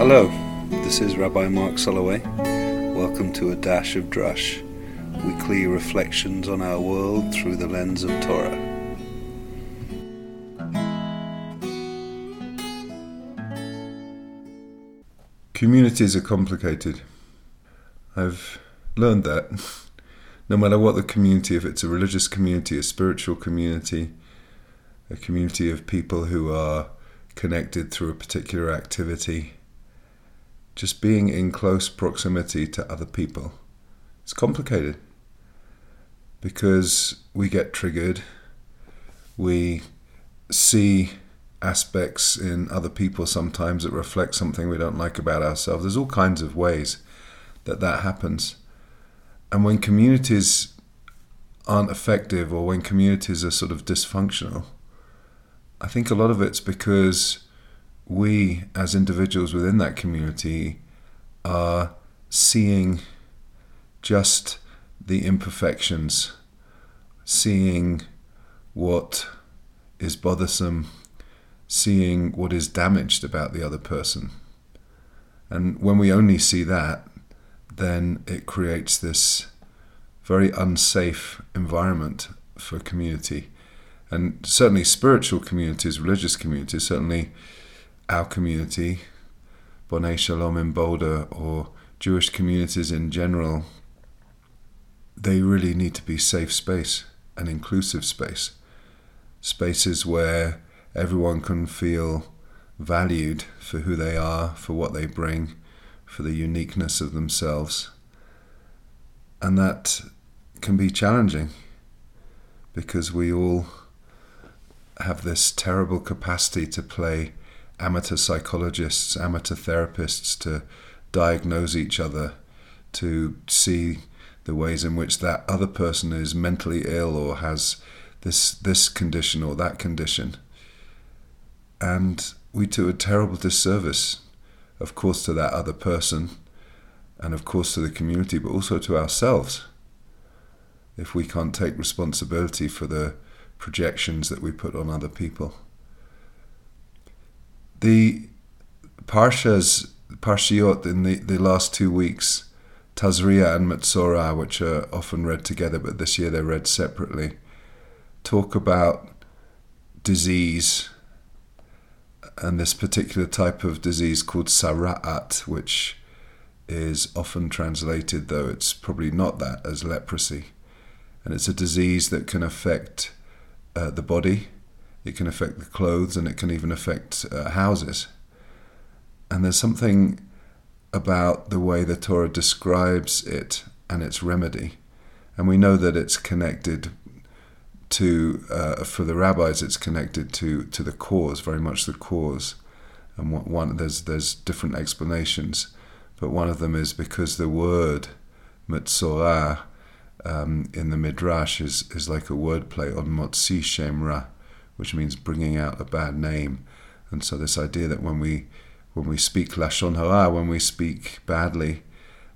Hello, this is Rabbi Marc Soloway. Welcome to A Dash of Drush, weekly reflections on our world through the lens of Torah. Communities are complicated. I've learned that. No matter what the community, if it's a religious community, a spiritual community, a community of people who are connected through a particular activity, just being in close proximity to other people. It's complicated because we get triggered, we see aspects in other people sometimes that reflect something we don't like about ourselves. There's all kinds of ways that that happens. And when communities aren't effective or when communities are sort of dysfunctional, I think a lot of it's because we, as individuals within that community, are seeing just the imperfections, seeing what is bothersome, seeing what is damaged about the other person. And when we only see that, then it creates this very unsafe environment for community. And certainly, spiritual communities, religious communities, certainly our community, Bonei Shalom in Boulder, or Jewish communities in general, they really need to be safe space, an inclusive space. Spaces where everyone can feel valued for who they are, for what they bring, for the uniqueness of themselves. And that can be challenging because we all have this terrible capacity to play amateur psychologists, amateur therapists, to diagnose each other, to see the ways in which that other person is mentally ill or has this this condition or that condition. And we do a terrible disservice, of course, to that other person, and of course to the community, but also to ourselves. If we can't take responsibility for the projections that we put on other people. The Parshas, Parshiot in the, the last two weeks, Tazria and Metzora, which are often read together, but this year they're read separately, talk about disease and this particular type of disease called Tzara'at, which is often translated, though it's probably not that, as leprosy. And it's a disease that can affect uh, the body, it can affect the clothes, and it can even affect uh, houses. And there's something about the way the Torah describes it and its remedy. And we know that it's connected to, uh, for the rabbis, it's connected to, to the cause, very much the cause. And what, one, there's, there's different explanations, but one of them is because the word Metzorah um, in the Midrash is, is like a wordplay on Motzi Shem Ra, which means bringing out a bad name. And so this idea that when we when we speak lashon hara, when we speak badly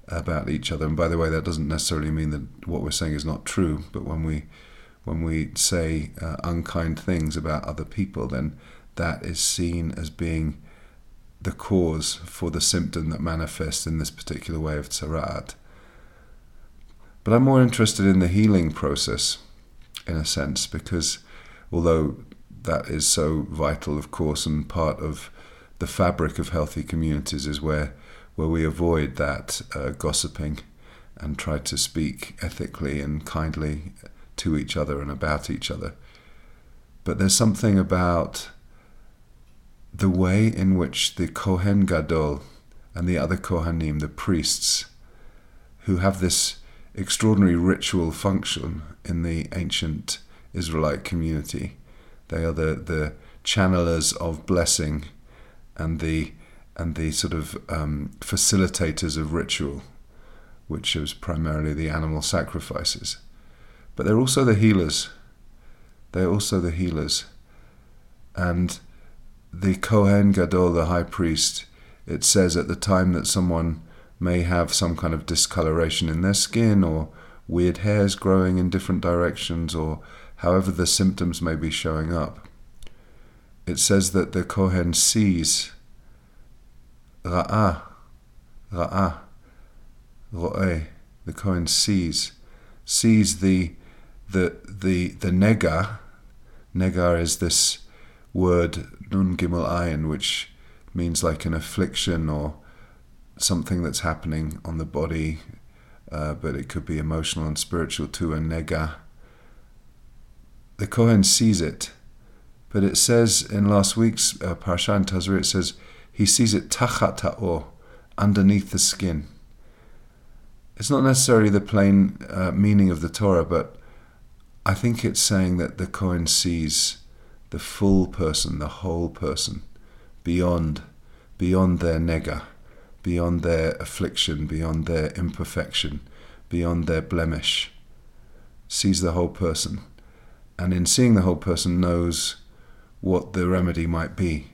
about each other, and by the way, that doesn't necessarily mean that what we're saying is not true, but when we when we say uh, unkind things about other people, then that is seen as being the cause for the symptom that manifests in this particular way of tzaraat. But I'm more interested in the healing process, in a sense, because although that is so vital, of course, and part of the fabric of healthy communities is where where we avoid that uh, gossiping and try to speak ethically and kindly to each other and about each other. But there's something about the way in which the Kohen Gadol and the other Kohanim, the priests, who have this extraordinary ritual function in the ancient Israelite community. They are the, the channelers of blessing and the and the sort of um, facilitators of ritual, which is primarily the animal sacrifices. But they're also the healers. They're also the healers. And the Kohen Gadol, the high priest, it says at the time that someone may have some kind of discoloration in their skin or weird hairs growing in different directions or however the symptoms may be showing up. It says that the Kohen sees Ra'ah, Ra'ah, Ro'eh, the Kohen sees, sees the the the the nega. Nega is this word nun gimel ayin, which means like an affliction or something that's happening on the body, uh, but it could be emotional and spiritual too. A nega. The Kohen sees it, but it says in last week's uh, Parsha in Tazri, it says he sees it tachat ha'or, underneath the skin. It's not necessarily the plain uh, meaning of the Torah, but I think it's saying that the Kohen sees the full person, the whole person, beyond, beyond their nega, beyond their affliction, beyond their imperfection, beyond their blemish. Sees the whole person, and in seeing the whole person knows what the remedy might be.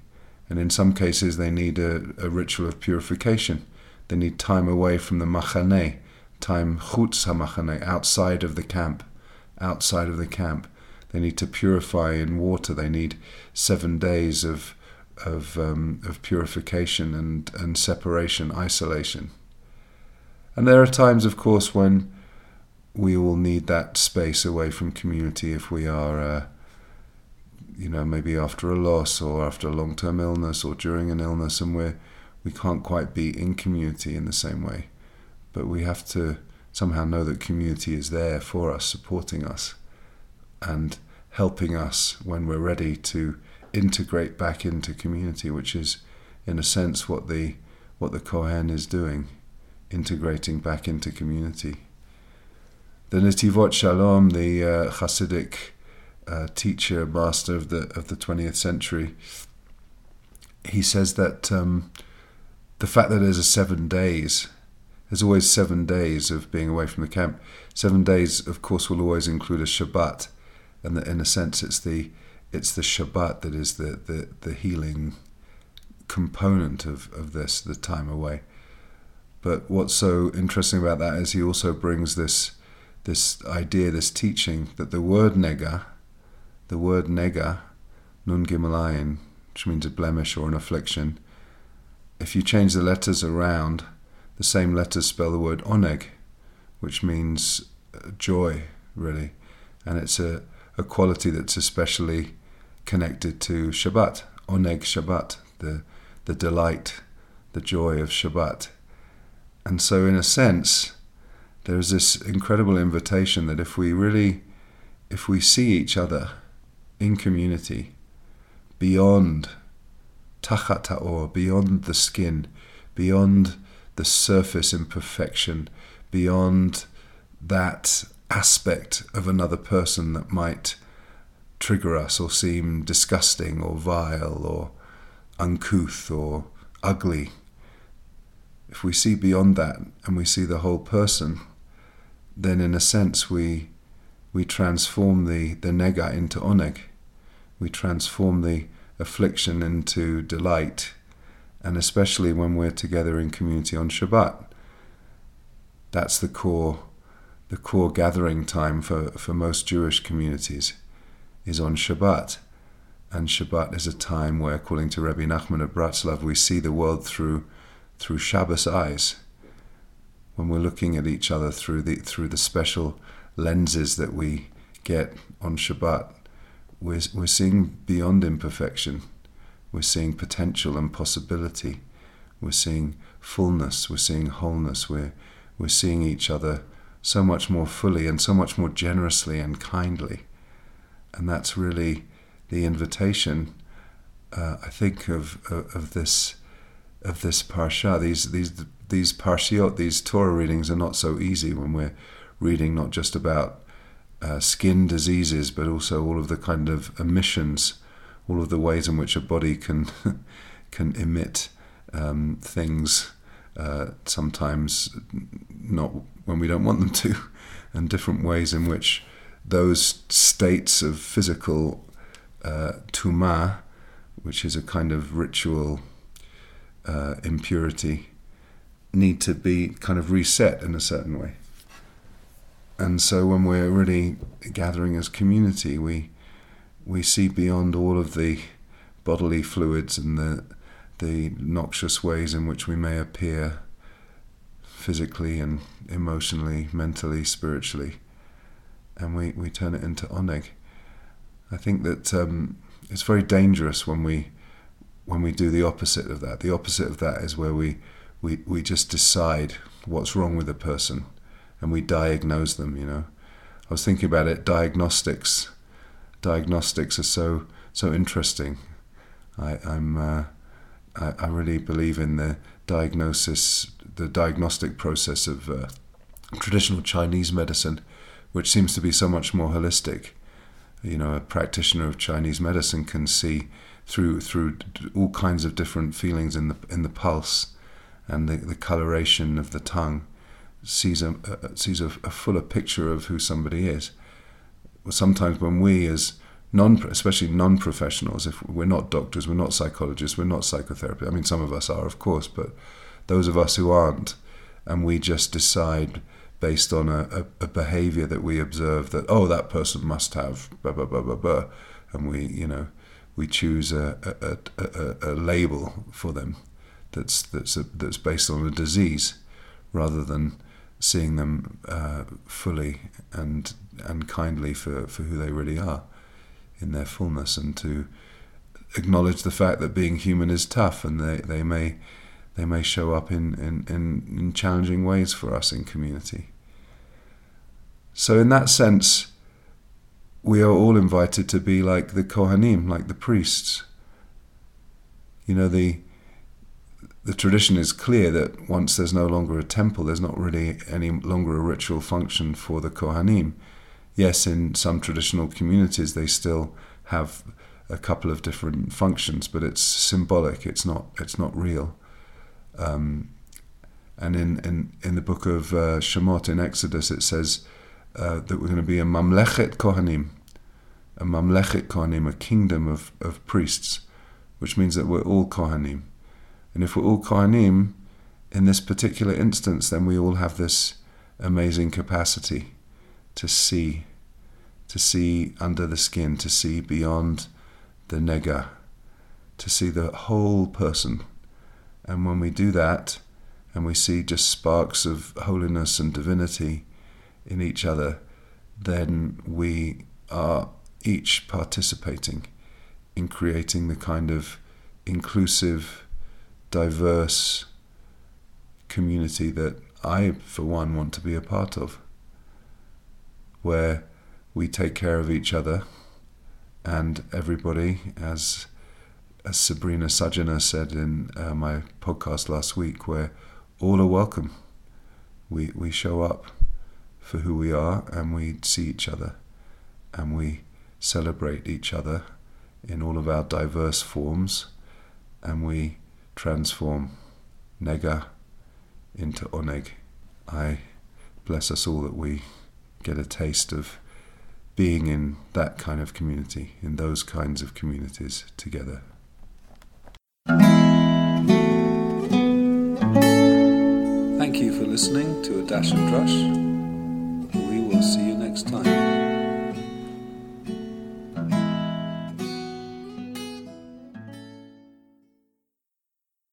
And in some cases, they need a, a ritual of purification. They need time away from the machane, time chutz hamachane, outside of the camp, outside of the camp. They need to purify in water. They need seven days of of um, of purification and and separation, isolation. And there are times, of course, when we will need that space away from community if we are. Uh, you know, maybe after a loss or after a long term illness or during an illness, and we're, we can't quite be in community in the same way. But we have to somehow know that community is there for us, supporting us, and helping us when we're ready to integrate back into community, which is, in a sense, what the, what the Kohen is doing, integrating back into community. The Netivot Shalom, the uh, Hasidic uh, teacher, master of the of the 20th century, he says that um, the fact that there's a seven days, there's always seven days of being away from the camp. Seven days, of course, will always include a Shabbat, and that in a sense, it's the it's the Shabbat that is the the, the healing component of, of this, the time away. But what's so interesting about that is he also brings this this idea, this teaching that the word nega, the word nega, nun gimelayin, which means a blemish or an affliction, if you change the letters around, the same letters spell the word oneg, which means uh, joy, really. And it's a, a quality that's especially connected to Shabbat, oneg Shabbat, the, the delight, the joy of Shabbat. And so, in a sense, there's this incredible invitation that if we really, if we see each other in community, beyond tachat ha'or, beyond the skin, beyond the surface imperfection, beyond that aspect of another person that might trigger us or seem disgusting or vile or uncouth or ugly. If we see beyond that and we see the whole person, then in a sense we we transform the, the nega into oneg. We transform the affliction into delight, and especially when we're together in community on Shabbat. That's the core the core gathering time for, for most Jewish communities is on Shabbat. And Shabbat is a time where, according to Rabbi Nachman of Bratslav, we see the world through through Shabbos eyes when we're looking at each other through the through the special lenses that we get on Shabbat, we're, we're seeing beyond imperfection. We're seeing potential and possibility. We're seeing fullness. We're seeing wholeness. We're, we're seeing each other so much more fully and so much more generously and kindly. And that's really the invitation, uh, I think, of, of, of this of this parsha. These these these parshiot, these Torah readings are not so easy when we're reading not just about uh, skin diseases, but also all of the kind of emissions, all of the ways in which a body can can emit um, things. Uh, sometimes not when we don't want them to, and different ways in which those states of physical uh, tuma, which is a kind of ritual uh, impurity, need to be kind of reset in a certain way. And so when we're really gathering as community, we we see beyond all of the bodily fluids and the the noxious ways in which we may appear physically and emotionally, mentally, spiritually, and we, we turn it into oneg. I think that um, it's very dangerous when we when we do the opposite of that. The opposite of that is where we, we, we just decide what's wrong with a person and we diagnose them, you know. I was thinking about it, diagnostics. Diagnostics are so so interesting. I, I'm uh, I, I, really believe in the diagnosis, the diagnostic process of uh, traditional Chinese medicine, which seems to be so much more holistic. You know, a practitioner of Chinese medicine can see through through all kinds of different feelings in the in the pulse and the, the coloration of the tongue sees a, a sees a, a, fuller picture of who somebody is. Sometimes when we as non especially non-professionals if we're not doctors we're not psychologists we're not psychotherapists I mean some of us are of course but those of us who aren't and we just decide based on a, a, a behavior that we observe that oh that person must have blah blah blah blah blah and we you know we choose a, a, a, a label for them that's that's a, that's based on a disease rather than seeing them uh, fully and and kindly for, for who they really are in their fullness and to acknowledge the fact that being human is tough and they, they may they may show up in, in, in, in challenging ways for us in community. So in that sense, we are all invited to be like the Kohanim, like the priests. You know, the the tradition is clear that once there's no longer a temple, there's not really any longer a ritual function for the Kohanim. Yes, in some traditional communities, they still have a couple of different functions, but it's symbolic. It's not. It's not real. Um, and in, in, in the book of uh, Shemot in Exodus, it says uh, that we're going to be a mamlechet kohanim, a mamlechet kohanim, a kingdom of, of priests, which means that we're all kohanim. And if we're all kohanim, in this particular instance, then we all have this amazing capacity to see, to see under the skin, to see beyond the nega, to see the whole person. And when we do that, and we see just sparks of holiness and divinity, in each other, then we are each participating in creating the kind of inclusive, diverse community that I, for one, want to be a part of, where we take care of each other and everybody, as, as Sabrina Sajana said in uh, my podcast last week, where all are welcome. We, we show up for who we are and we see each other and we celebrate each other in all of our diverse forms and we transform nega into oneg. I bless us all that we get a taste of being in that kind of community, in those kinds of communities together. Thank you for listening to A Dash and Drush. We will see you next time.